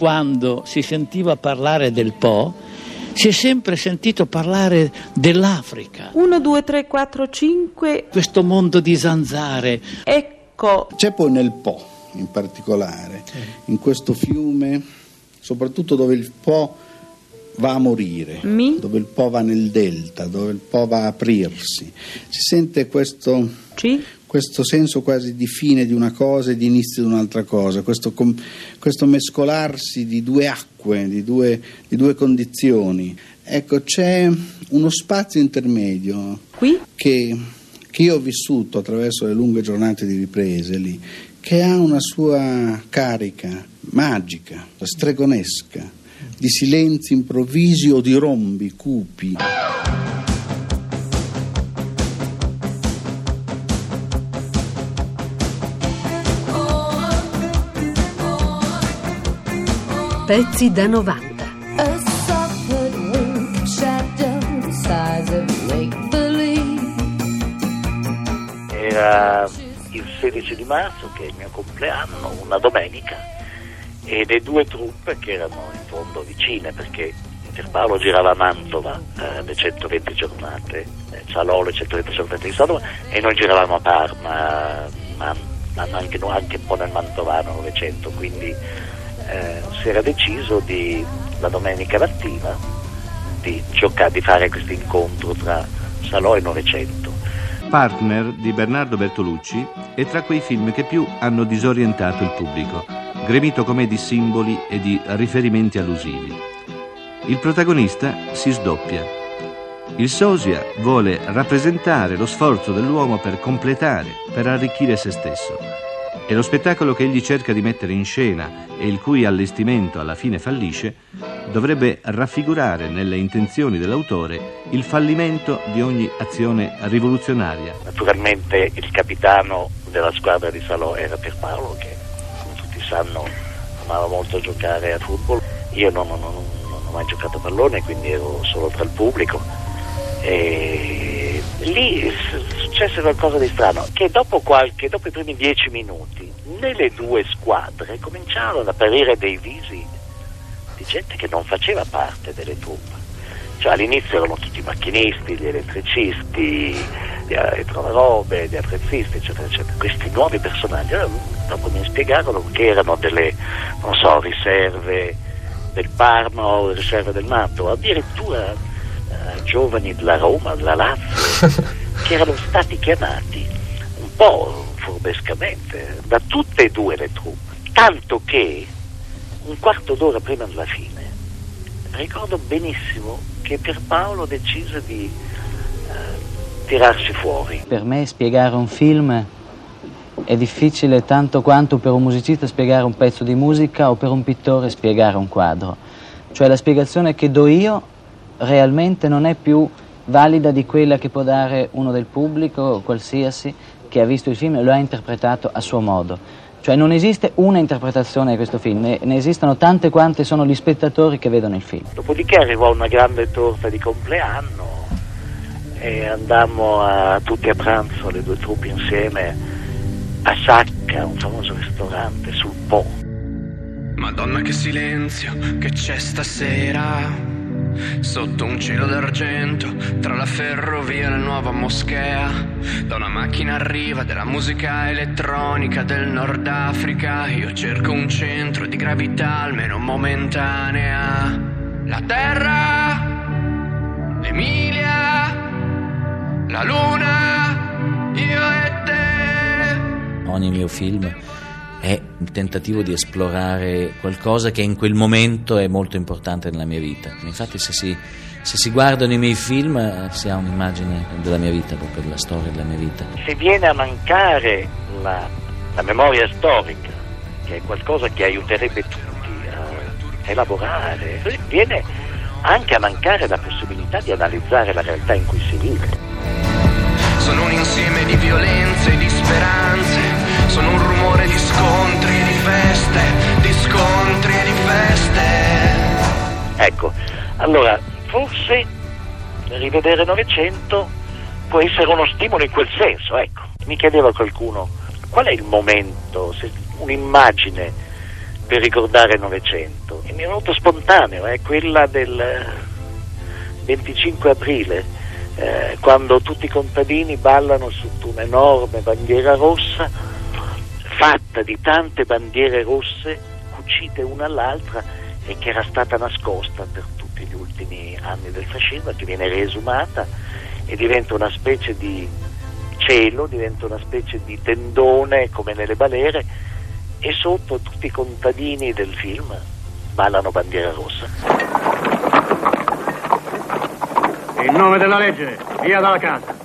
Quando si sentiva parlare del Po, si è sempre sentito parlare dell'Africa. 1, 2, 3, 4, 5. Questo mondo di zanzare. Ecco. C'è poi nel Po, in particolare, in questo fiume, soprattutto dove il Po va a morire, Mi? dove il Po va nel delta, dove il Po va a aprirsi. Si sente questo, C. questo senso quasi di fine di una cosa e di inizio di un'altra cosa, questo, questo mescolarsi di due acque, di due, di due condizioni. Ecco, c'è uno spazio intermedio Qui. che, che io ho vissuto attraverso le lunghe giornate di riprese lì, che ha una sua carica magica, stregonesca, di silenzi improvvisi o di rombi cupi. Pezzi da 90. A soft wink shadow the size of make believe. Era il 16 di marzo, che è il mio compleanno, una domenica, e le due truppe che erano in fondo vicine, perché Pierpaolo girava a Mantova eh, le 120 giornate, eh, Salò le 120 giornate di Padova, e noi giravamo a Parma, ma, ma anche, anche un po' nel Mantovano 900, quindi eh, si era deciso di, la domenica mattina di, giocare, di fare questo incontro tra Salò e 900. Partner di Bernardo Bertolucci è tra quei film che più hanno disorientato il pubblico, gremito come di simboli e di riferimenti allusivi. Il protagonista si sdoppia. Il sosia vuole rappresentare lo sforzo dell'uomo per completare, per arricchire se stesso. E lo spettacolo che egli cerca di mettere in scena e il cui allestimento alla fine fallisce dovrebbe raffigurare nelle intenzioni dell'autore il fallimento di ogni azione rivoluzionaria. Naturalmente il capitano della squadra di Salò era Pierpaolo che come tutti sanno amava molto giocare a football. Io non, non- non- non ho mai giocato a pallone, quindi ero solo tra il pubblico. E lì successe qualcosa di strano, che dopo, qualche, dopo i primi dieci minuti nelle due squadre cominciarono ad apparire dei visi di gente che non faceva parte delle truppe. Cioè all'inizio erano tutti macchinisti, gli elettricisti, gli trovarobe, gli attrezzisti, eccetera, eccetera. Questi nuovi personaggi dopo mi spiegarono che erano delle, non so, riserve del Parma o riserve del Mantova, addirittura giovani della Roma, della Lazio, che erano stati chiamati un po' furbescamente da tutte e due le truppe, tanto che un quarto d'ora prima della fine ricordo benissimo che Pierpaolo decise di eh, tirarsi fuori. Per me spiegare un film è difficile tanto quanto per un musicista spiegare un pezzo di musica o per un pittore spiegare un quadro. Cioè la spiegazione che do io realmente non è più valida di quella che può dare uno del pubblico, qualsiasi, che ha visto il film e lo ha interpretato a suo modo. Cioè non esiste una interpretazione di questo film, ne, ne esistono tante quante sono gli spettatori che vedono il film. Dopodiché arrivò una grande torta di compleanno e andammo a- tutti a pranzo, le due truppe insieme, a Sacca, un famoso ristorante sul Po. Madonna che silenzio che c'è stasera Sotto un cielo d'argento Tra la ferrovia e la nuova moschea Da una macchina arriva della musica elettronica del Nord Africa. Io cerco un centro di gravità almeno momentanea. La terra L'Emilia La luna Io e te. Ogni mio film è un tentativo di esplorare qualcosa che in quel momento è molto importante nella mia vita. Infatti se si, se si guardano i miei film eh, si ha un'immagine della mia vita, proprio della storia della mia vita. Se viene a mancare la, la memoria storica, che è qualcosa che aiuterebbe tutti a elaborare, viene anche a mancare la possibilità di analizzare la realtà in cui si vive. Sono un insieme di violenze e di speranze Sono un rumore di scontri e di feste Di scontri e di feste Ecco, allora forse rivedere 900 può essere uno stimolo in quel senso, ecco. Mi chiedeva qualcuno qual è il momento, un'immagine per ricordare Novecento. E mi è venuto spontaneo, è quella del 25 aprile, eh, quando tutti i contadini ballano sotto un'enorme bandiera rossa, fatta di tante bandiere rosse cucite una all'altra e che era stata nascosta per tutti gli ultimi anni del fascismo, che viene riesumata e diventa una specie di cielo, diventa una specie di tendone come nelle balere e sotto tutti i contadini del film ballano bandiera rossa. In nome della legge, via dalla casa.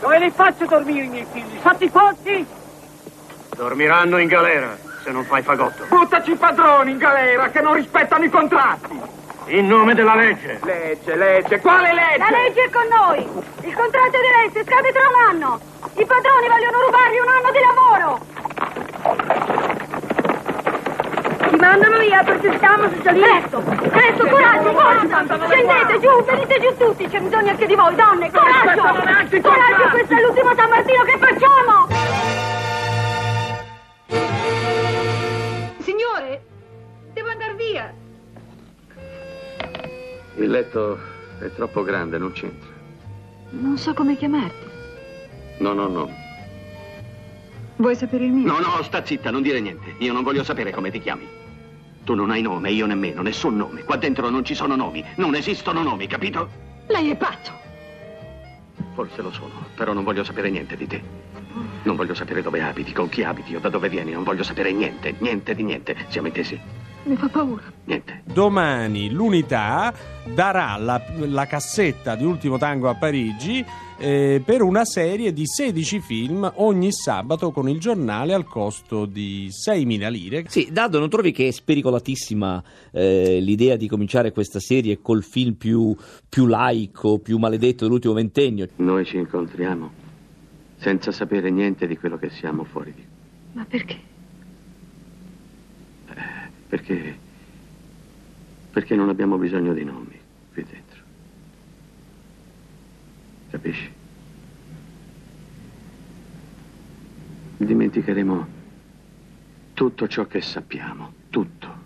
Dove li faccio dormire i miei figli? Sotto i pozzi? Dormiranno in galera se non fai fagotto. Buttaci i padroni in galera che non rispettano i contratti. In nome della legge. Legge, legge, quale legge? La legge è con noi. Il contratto di Alessio scade tra un anno. I padroni vogliono rubargli un anno di lavoro. Ci mandano via perché siamo socialisti. Presto, presto, coraggio, forza. Scendete giù, venite giù tutti. C'è bisogno anche di voi, donne. Coraggio. Coraggio, questo è l'ultimo San Martino che facciamo. Il letto è troppo grande, non c'entra. Non so come chiamarti. No, no, no. Vuoi sapere il mio? No, no, sta zitta, non dire niente. Io non voglio sapere come ti chiami. Tu non hai nome, io nemmeno, nessun nome. Qua dentro non ci sono nomi, non esistono nomi, capito? Lei è pazzo. Forse lo sono, però non voglio sapere niente di te. Non voglio sapere dove abiti, con chi abiti o da dove vieni. Non voglio sapere niente, niente di niente. Siamo intesi? Mi fa paura. Niente. Domani l'unità darà la, la cassetta di Ultimo Tango a Parigi eh, per una serie di 16 film ogni sabato con il giornale al costo di 6.000 lire. Sì, Dado, non trovi che è spericolatissima eh, l'idea di cominciare questa serie col film più, più laico, più maledetto dell'ultimo ventennio? Noi ci incontriamo senza sapere niente di quello che siamo fuori di Ma perché? Perché. perché non abbiamo bisogno di nomi qui dentro. Capisci? Dimenticheremo tutto ciò che sappiamo, tutto.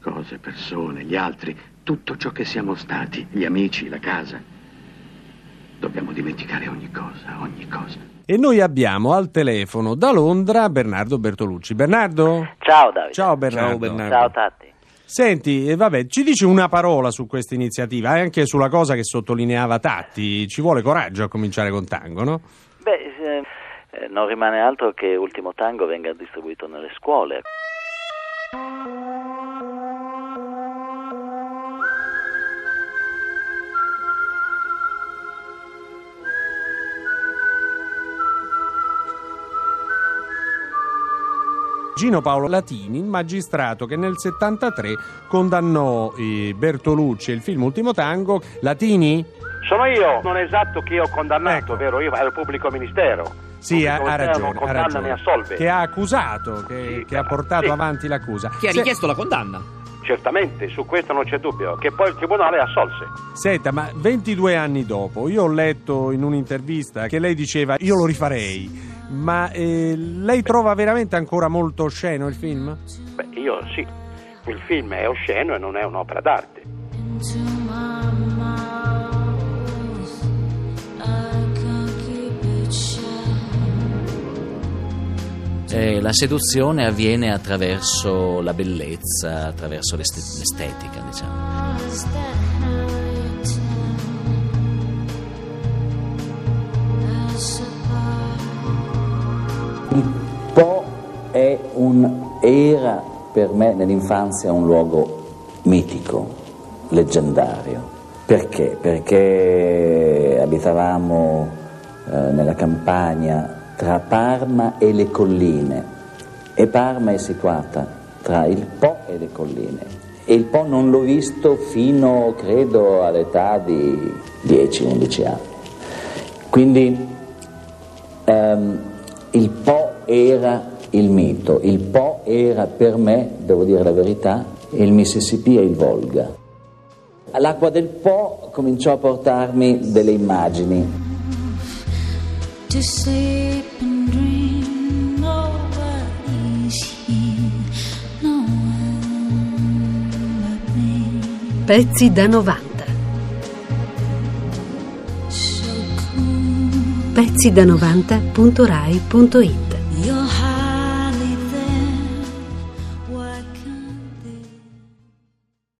Cose, persone, gli altri, tutto ciò che siamo stati, gli amici, la casa. Dobbiamo dimenticare ogni cosa, ogni cosa. E noi abbiamo al telefono da Londra Bernardo Bertolucci. Bernardo? Ciao Davide. Ciao Bernardo. Ciao, Bernardo. Ciao Tatti. Senti, eh, vabbè, ci dici una parola su questa iniziativa, e anche sulla cosa che sottolineava Tatti. Ci vuole coraggio a cominciare con tango, no? Beh, eh, eh, non rimane altro che Ultimo Tango venga distribuito nelle scuole. Gino Paolo Latini, il magistrato che nel 73 condannò eh, Bertolucci e il film Ultimo Tango. Latini? Sono io, non è esatto che io ho condannato, vero? Io ero pubblico ministero. Sì, ha, ha ragione, ha condanna ragione. Che ha accusato, che, che ha portato sì. avanti l'accusa. Che ha Se- richiesto la condanna. Certamente, su questo non c'è dubbio, che poi il tribunale assolse. Senta, ma 22 anni dopo, io ho letto in un'intervista che lei diceva io lo rifarei, ma eh, lei trova veramente ancora molto osceno il film? Beh, io sì, il film è osceno e non è un'opera d'arte. Eh, la seduzione avviene attraverso la bellezza, attraverso l'este- l'estetica, diciamo. Un, era per me nell'infanzia un luogo mitico, leggendario. Perché? Perché abitavamo eh, nella campagna tra Parma e le colline e Parma è situata tra il Po e le colline e il Po non l'ho visto fino credo all'età di 10-11 anni. Quindi ehm, il Po era il mito. Il Po era per me, devo dire la verità, il Mississippi e il Volga. L'acqua del Po cominciò a portarmi delle immagini. Pezzi da 90. Pezzi da 90.rai.it